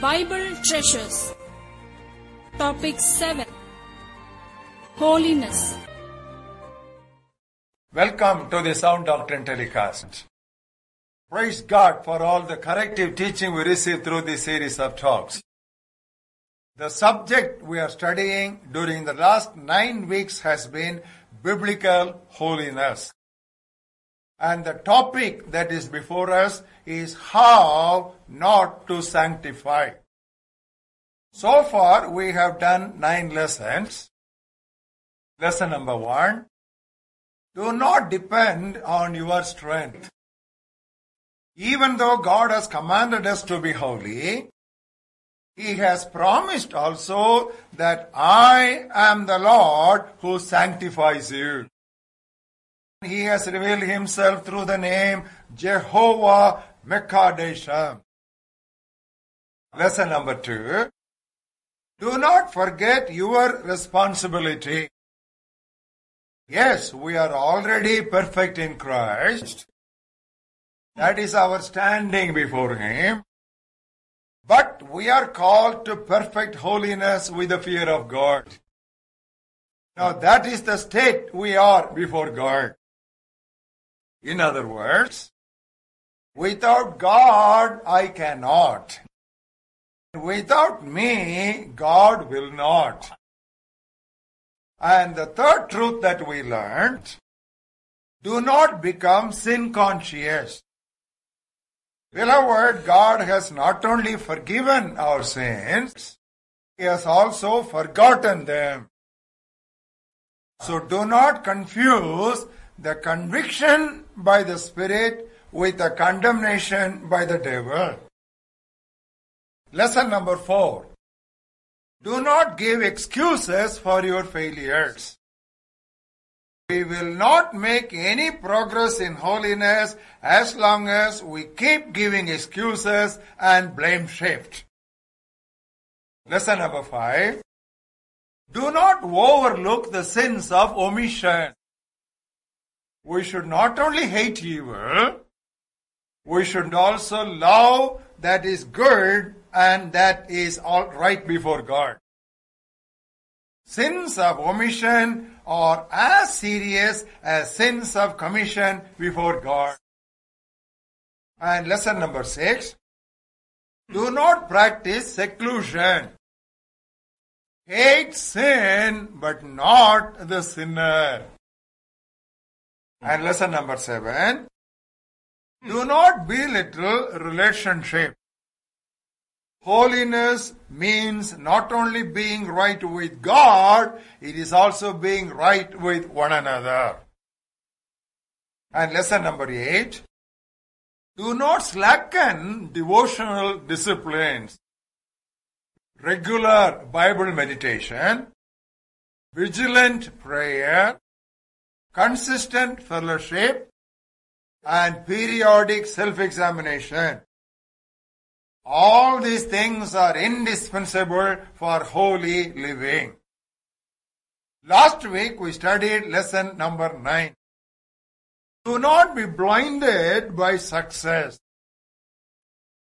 Bible Treasures. Topic 7 Holiness. Welcome to the Sound Doctrine telecast. Praise God for all the corrective teaching we received through this series of talks. The subject we are studying during the last nine weeks has been biblical holiness. And the topic that is before us is how not to sanctify. So far we have done nine lessons. Lesson number one, do not depend on your strength. Even though God has commanded us to be holy, He has promised also that I am the Lord who sanctifies you. He has revealed Himself through the name Jehovah Mekadesham. Lesson number two, do not forget your responsibility. Yes, we are already perfect in Christ. That is our standing before Him. But we are called to perfect holiness with the fear of God. Now that is the state we are before God. In other words, without God I cannot. Without me, God will not. And the third truth that we learned, do not become sin conscious. Beloved, God has not only forgiven our sins, He has also forgotten them. So do not confuse the conviction by the Spirit with the condemnation by the devil. Lesson number four. Do not give excuses for your failures. We will not make any progress in holiness as long as we keep giving excuses and blame shift. Lesson number five. Do not overlook the sins of omission. We should not only hate evil, we should also love that is good and that is all right before God. Sins of omission are as serious as sins of commission before God. And lesson number six, do not practice seclusion. Hate sin, but not the sinner. Hmm. And lesson number seven, do not belittle relationship. Holiness means not only being right with God, it is also being right with one another. And lesson number eight, do not slacken devotional disciplines. Regular Bible meditation, vigilant prayer, consistent fellowship, and periodic self-examination. All these things are indispensable for holy living. Last week we studied lesson number nine. Do not be blinded by success.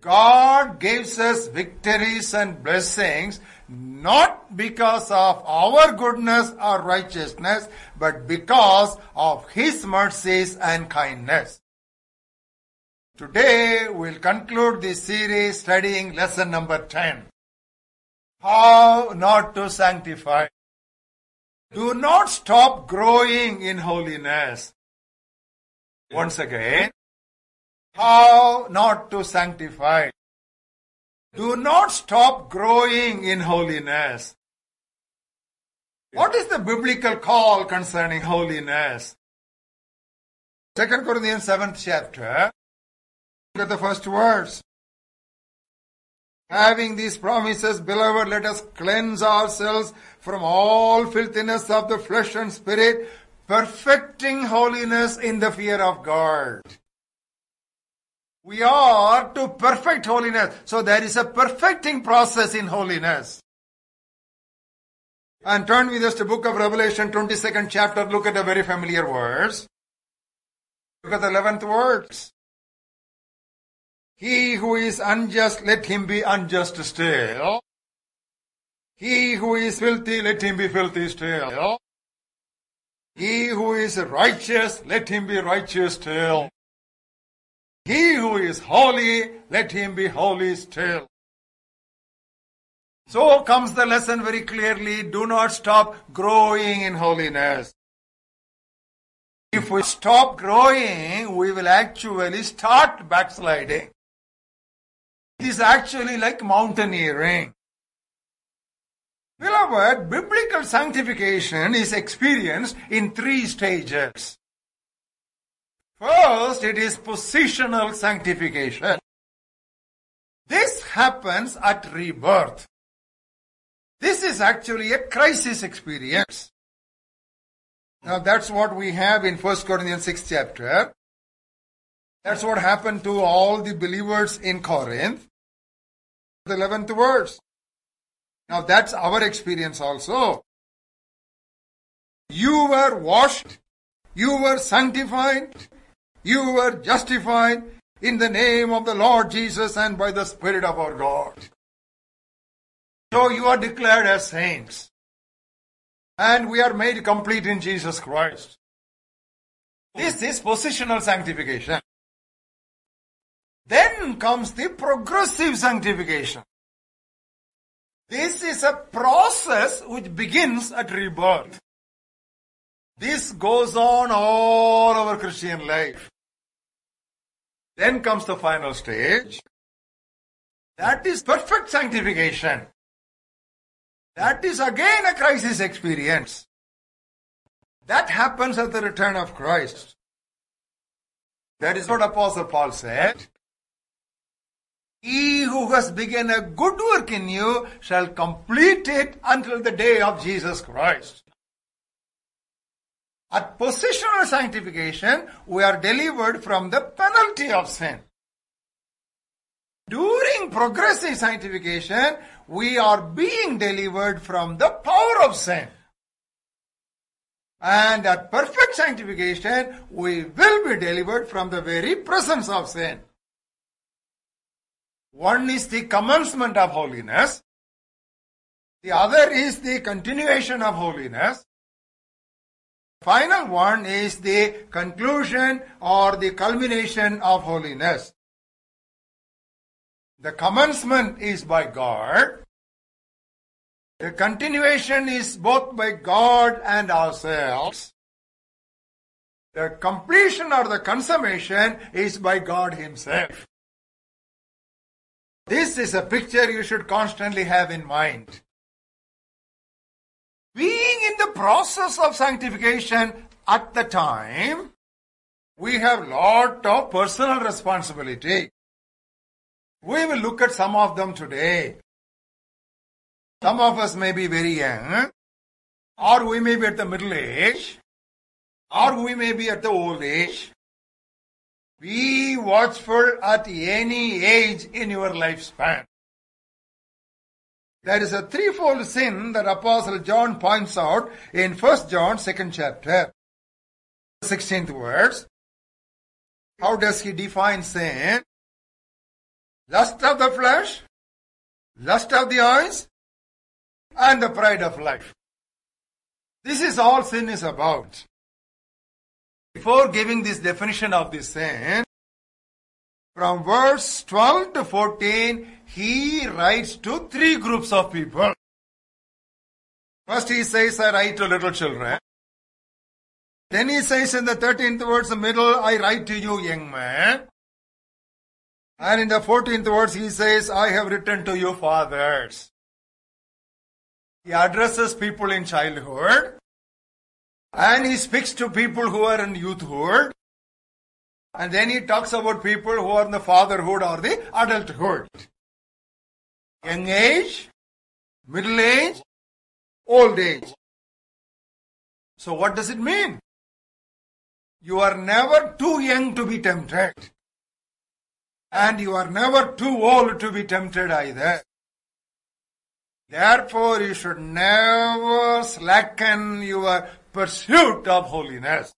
God gives us victories and blessings not because of our goodness or righteousness, but because of His mercies and kindness. Today we'll conclude this series studying lesson number 10. How not to sanctify. Do not stop growing in holiness. Once again, how not to sanctify. Do not stop growing in holiness. What is the biblical call concerning holiness? Second Corinthians 7th chapter. Look at the first verse. Having these promises, beloved, let us cleanse ourselves from all filthiness of the flesh and spirit, perfecting holiness in the fear of God. We are to perfect holiness. So there is a perfecting process in holiness. And turn with us to book of Revelation 22nd chapter. Look at a very familiar verse. Look at the 11th verse. He who is unjust, let him be unjust still. He who is filthy, let him be filthy still. He who is righteous, let him be righteous still. He who is holy, let him be holy still. So comes the lesson very clearly. Do not stop growing in holiness. If we stop growing, we will actually start backsliding. It is actually like mountaineering. Beloved, biblical sanctification is experienced in three stages. First, it is positional sanctification. This happens at rebirth. This is actually a crisis experience. Now that's what we have in 1 Corinthians 6 chapter. That's what happened to all the believers in Corinth. The 11th verse. Now that's our experience also. You were washed, you were sanctified, you were justified in the name of the Lord Jesus and by the Spirit of our God. So you are declared as saints. And we are made complete in Jesus Christ. This is positional sanctification. Then comes the progressive sanctification. This is a process which begins at rebirth. This goes on all our Christian life. Then comes the final stage. That is perfect sanctification. That is again a crisis experience. That happens at the return of Christ. That is what Apostle Paul said. He who has begun a good work in you shall complete it until the day of Jesus Christ. At positional sanctification, we are delivered from the penalty of sin. During progressive sanctification, we are being delivered from the power of sin. And at perfect sanctification, we will be delivered from the very presence of sin. One is the commencement of holiness. The other is the continuation of holiness. Final one is the conclusion or the culmination of holiness. The commencement is by God. The continuation is both by God and ourselves. The completion or the consummation is by God Himself. This is a picture you should constantly have in mind. Being in the process of sanctification at the time, we have lot of personal responsibility. We will look at some of them today. Some of us may be very young, or we may be at the middle age, or we may be at the old age. Be watchful at any age in your lifespan. There is a threefold sin that Apostle John points out in 1 John 2nd chapter. 16th verse. How does he define sin? Lust of the flesh, lust of the eyes, and the pride of life. This is all sin is about. Before giving this definition of this sin, from verse 12 to 14, he writes to three groups of people. First he says, I write to little children. Then he says in the 13th verse, the middle, I write to you, young man. And in the 14th verse, he says, I have written to you, fathers. He addresses people in childhood. And he speaks to people who are in youthhood. And then he talks about people who are in the fatherhood or the adulthood. Young age, middle age, old age. So what does it mean? You are never too young to be tempted. And you are never too old to be tempted either. Therefore, you should never slacken your pursuit of holiness.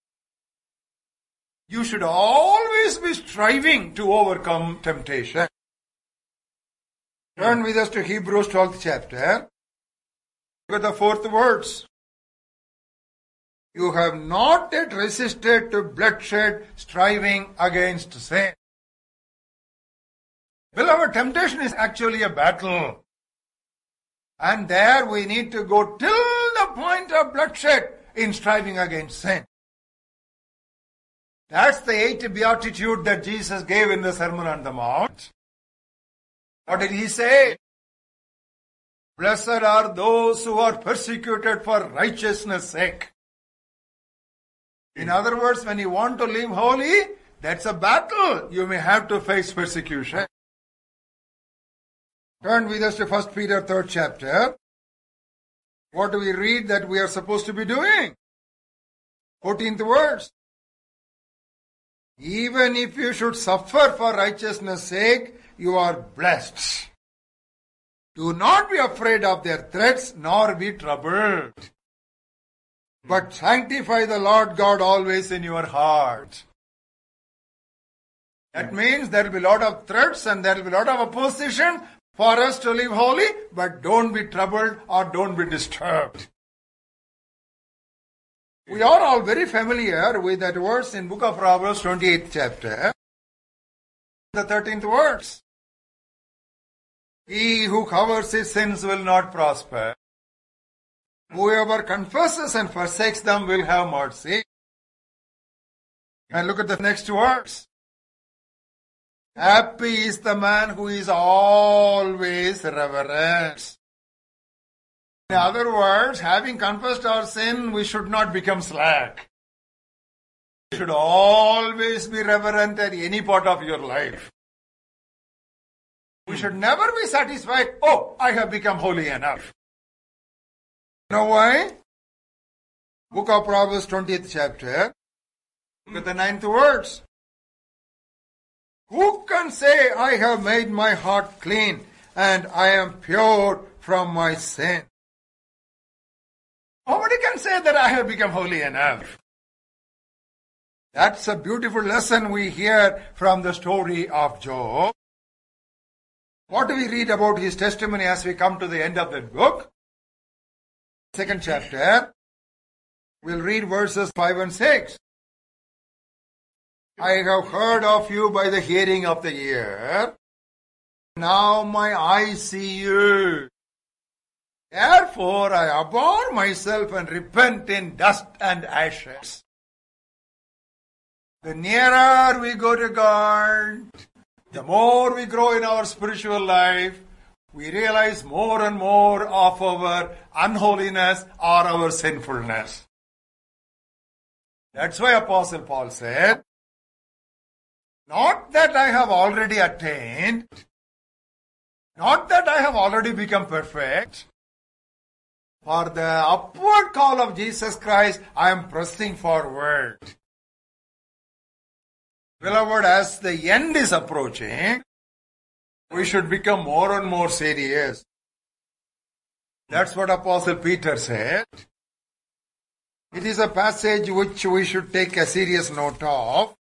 You should always be striving to overcome temptation. Turn with us to Hebrews 12th chapter. Look at the fourth words. You have not yet resisted to bloodshed, striving against sin. Beloved, temptation is actually a battle. And there we need to go till the point of bloodshed in striving against sin. That's the eighth beatitude that Jesus gave in the Sermon on the Mount. What did he say? Blessed are those who are persecuted for righteousness' sake. In other words, when you want to live holy, that's a battle. You may have to face persecution. Turn with us to 1 Peter 3rd chapter. What do we read that we are supposed to be doing? 14th verse. Even if you should suffer for righteousness' sake, you are blessed. Do not be afraid of their threats, nor be troubled. But sanctify the Lord God always in your heart. That means there will be a lot of threats and there will be a lot of opposition for us to live holy, but don't be troubled or don't be disturbed. We are all very familiar with that verse in book of Proverbs 28th chapter. The 13th verse. He who covers his sins will not prosper. Whoever confesses and forsakes them will have mercy. And look at the next verse. Happy is the man who is always reverent. In other words, having confessed our sin, we should not become slack. You should always be reverent at any part of your life. We should never be satisfied, oh, I have become holy enough. You know why? Book of Proverbs 20th chapter. Look at the ninth words. Who can say, I have made my heart clean and I am pure from my sin? Nobody can say that I have become holy enough. That's a beautiful lesson we hear from the story of Job. What do we read about his testimony as we come to the end of the book? Second chapter. We'll read verses 5 and 6. I have heard of you by the hearing of the ear. Now my eyes see you. Therefore I abhor myself and repent in dust and ashes. The nearer we go to God, the more we grow in our spiritual life, we realize more and more of our unholiness or our sinfulness. That's why Apostle Paul said, not that I have already attained, not that I have already become perfect, for the upward call of Jesus Christ, I am pressing forward. Beloved, as the end is approaching, we should become more and more serious. That's what Apostle Peter said. It is a passage which we should take a serious note of.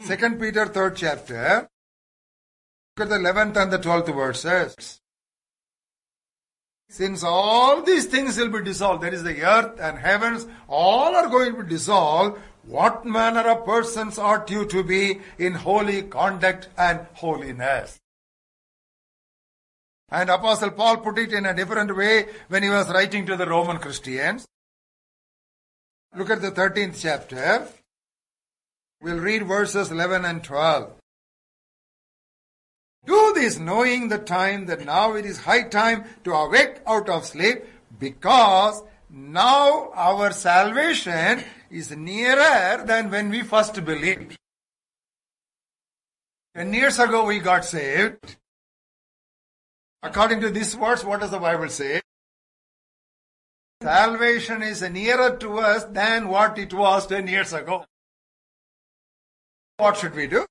Second Peter third chapter. Look at the eleventh and the twelfth verses. Since all these things will be dissolved, that is the earth and heavens, all are going to be dissolved, what manner of persons ought you to be in holy conduct and holiness? And Apostle Paul put it in a different way when he was writing to the Roman Christians. Look at the 13th chapter. We'll read verses 11 and 12. Do this knowing the time that now it is high time to awake out of sleep because now our salvation is nearer than when we first believed. Ten years ago we got saved. According to this verse, what does the Bible say? Salvation is nearer to us than what it was ten years ago. What should we do?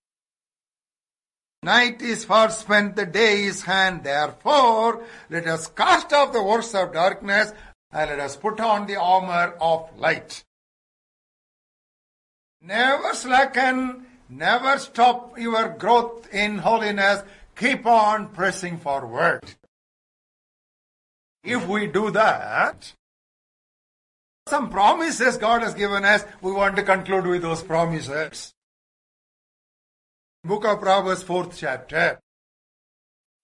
Night is far spent, the day is hand. Therefore, let us cast off the works of darkness and let us put on the armor of light. Never slacken, never stop your growth in holiness. Keep on pressing forward. If we do that, some promises God has given us, we want to conclude with those promises. Book of Proverbs, fourth chapter.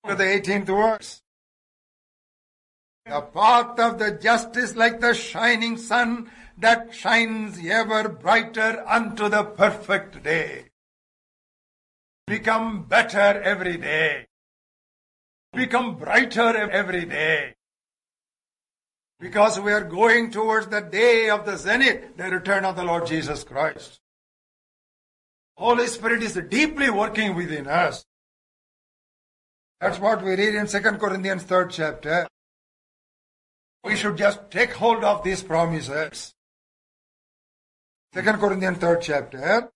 To the 18th verse. The path of the just is like the shining sun that shines ever brighter unto the perfect day. Become better every day. Become brighter every day. Because we are going towards the day of the zenith, the return of the Lord Jesus Christ. Holy Spirit is deeply working within us. That's what we read in 2 Corinthians 3rd chapter. We should just take hold of these promises. 2 Corinthians 3rd chapter,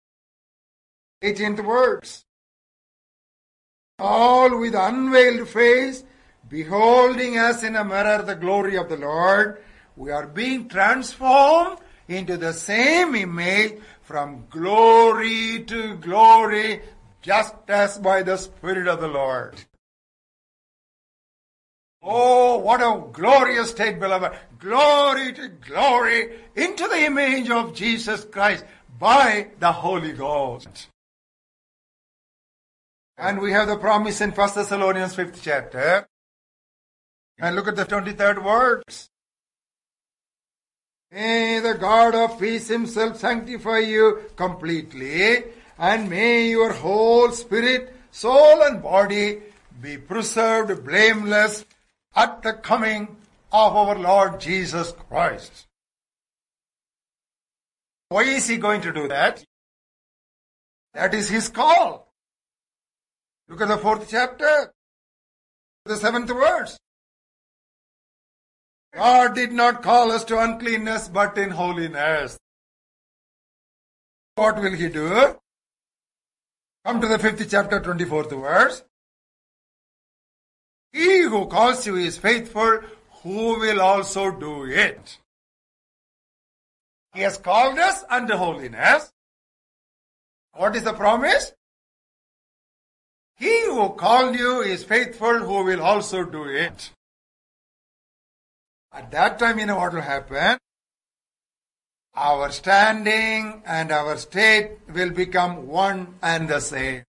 18th verse. All with unveiled face, beholding as in a mirror the glory of the Lord, we are being transformed into the same image from glory to glory, just as by the Spirit of the Lord. Oh, what a glorious state, beloved. Glory to glory into the image of Jesus Christ by the Holy Ghost. And we have the promise in 1 Thessalonians 5th chapter. And look at the 23rd verse. May the God of peace himself sanctify you completely, and may your whole spirit, soul, and body be preserved blameless at the coming of our Lord Jesus Christ. Why is he going to do that? That is his call. Look at the fourth chapter, the seventh verse. God did not call us to uncleanness, but in holiness. What will he do? Come to the fifth chapter, 24th verse. He who calls you is faithful, who will also do it. He has called us unto holiness. What is the promise? He who called you is faithful, who will also do it. At that time, you know what will happen? Our standing and our state will become one and the same.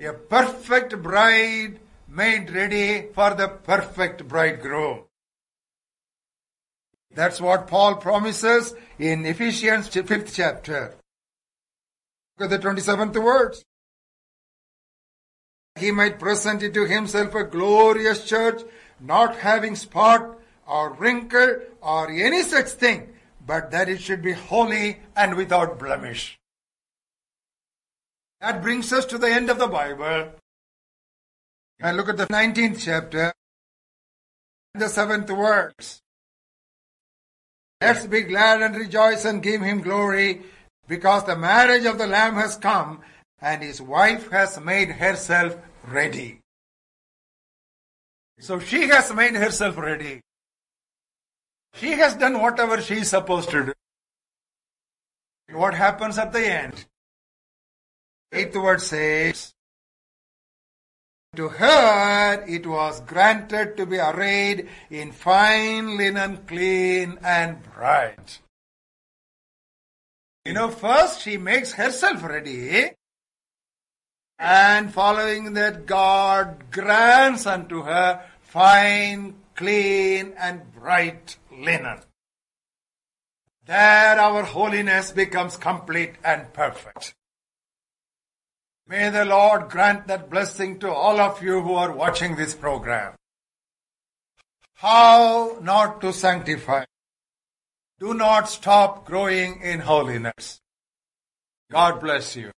A perfect bride made ready for the perfect bridegroom. That's what Paul promises in Ephesians 5th chapter. Look at the 27th words. He might present it to himself a glorious church, not having spot or wrinkle or any such thing, but that it should be holy and without blemish. That brings us to the end of the Bible. And look at the 19th chapter, the seventh verse. Let's be glad and rejoice and give him glory, because the marriage of the Lamb has come, and his wife has made herself ready. So she has made herself ready. She has done whatever she is supposed to do. What happens at the end? Eighth word says, to her it was granted to be arrayed in fine linen, clean and bright. You know, first she makes herself ready, and following that, God grants unto her fine, clean, and bright linen. There our holiness becomes complete and perfect. May the Lord grant that blessing to all of you who are watching this program. How not to sanctify. Do not stop growing in holiness. God bless you.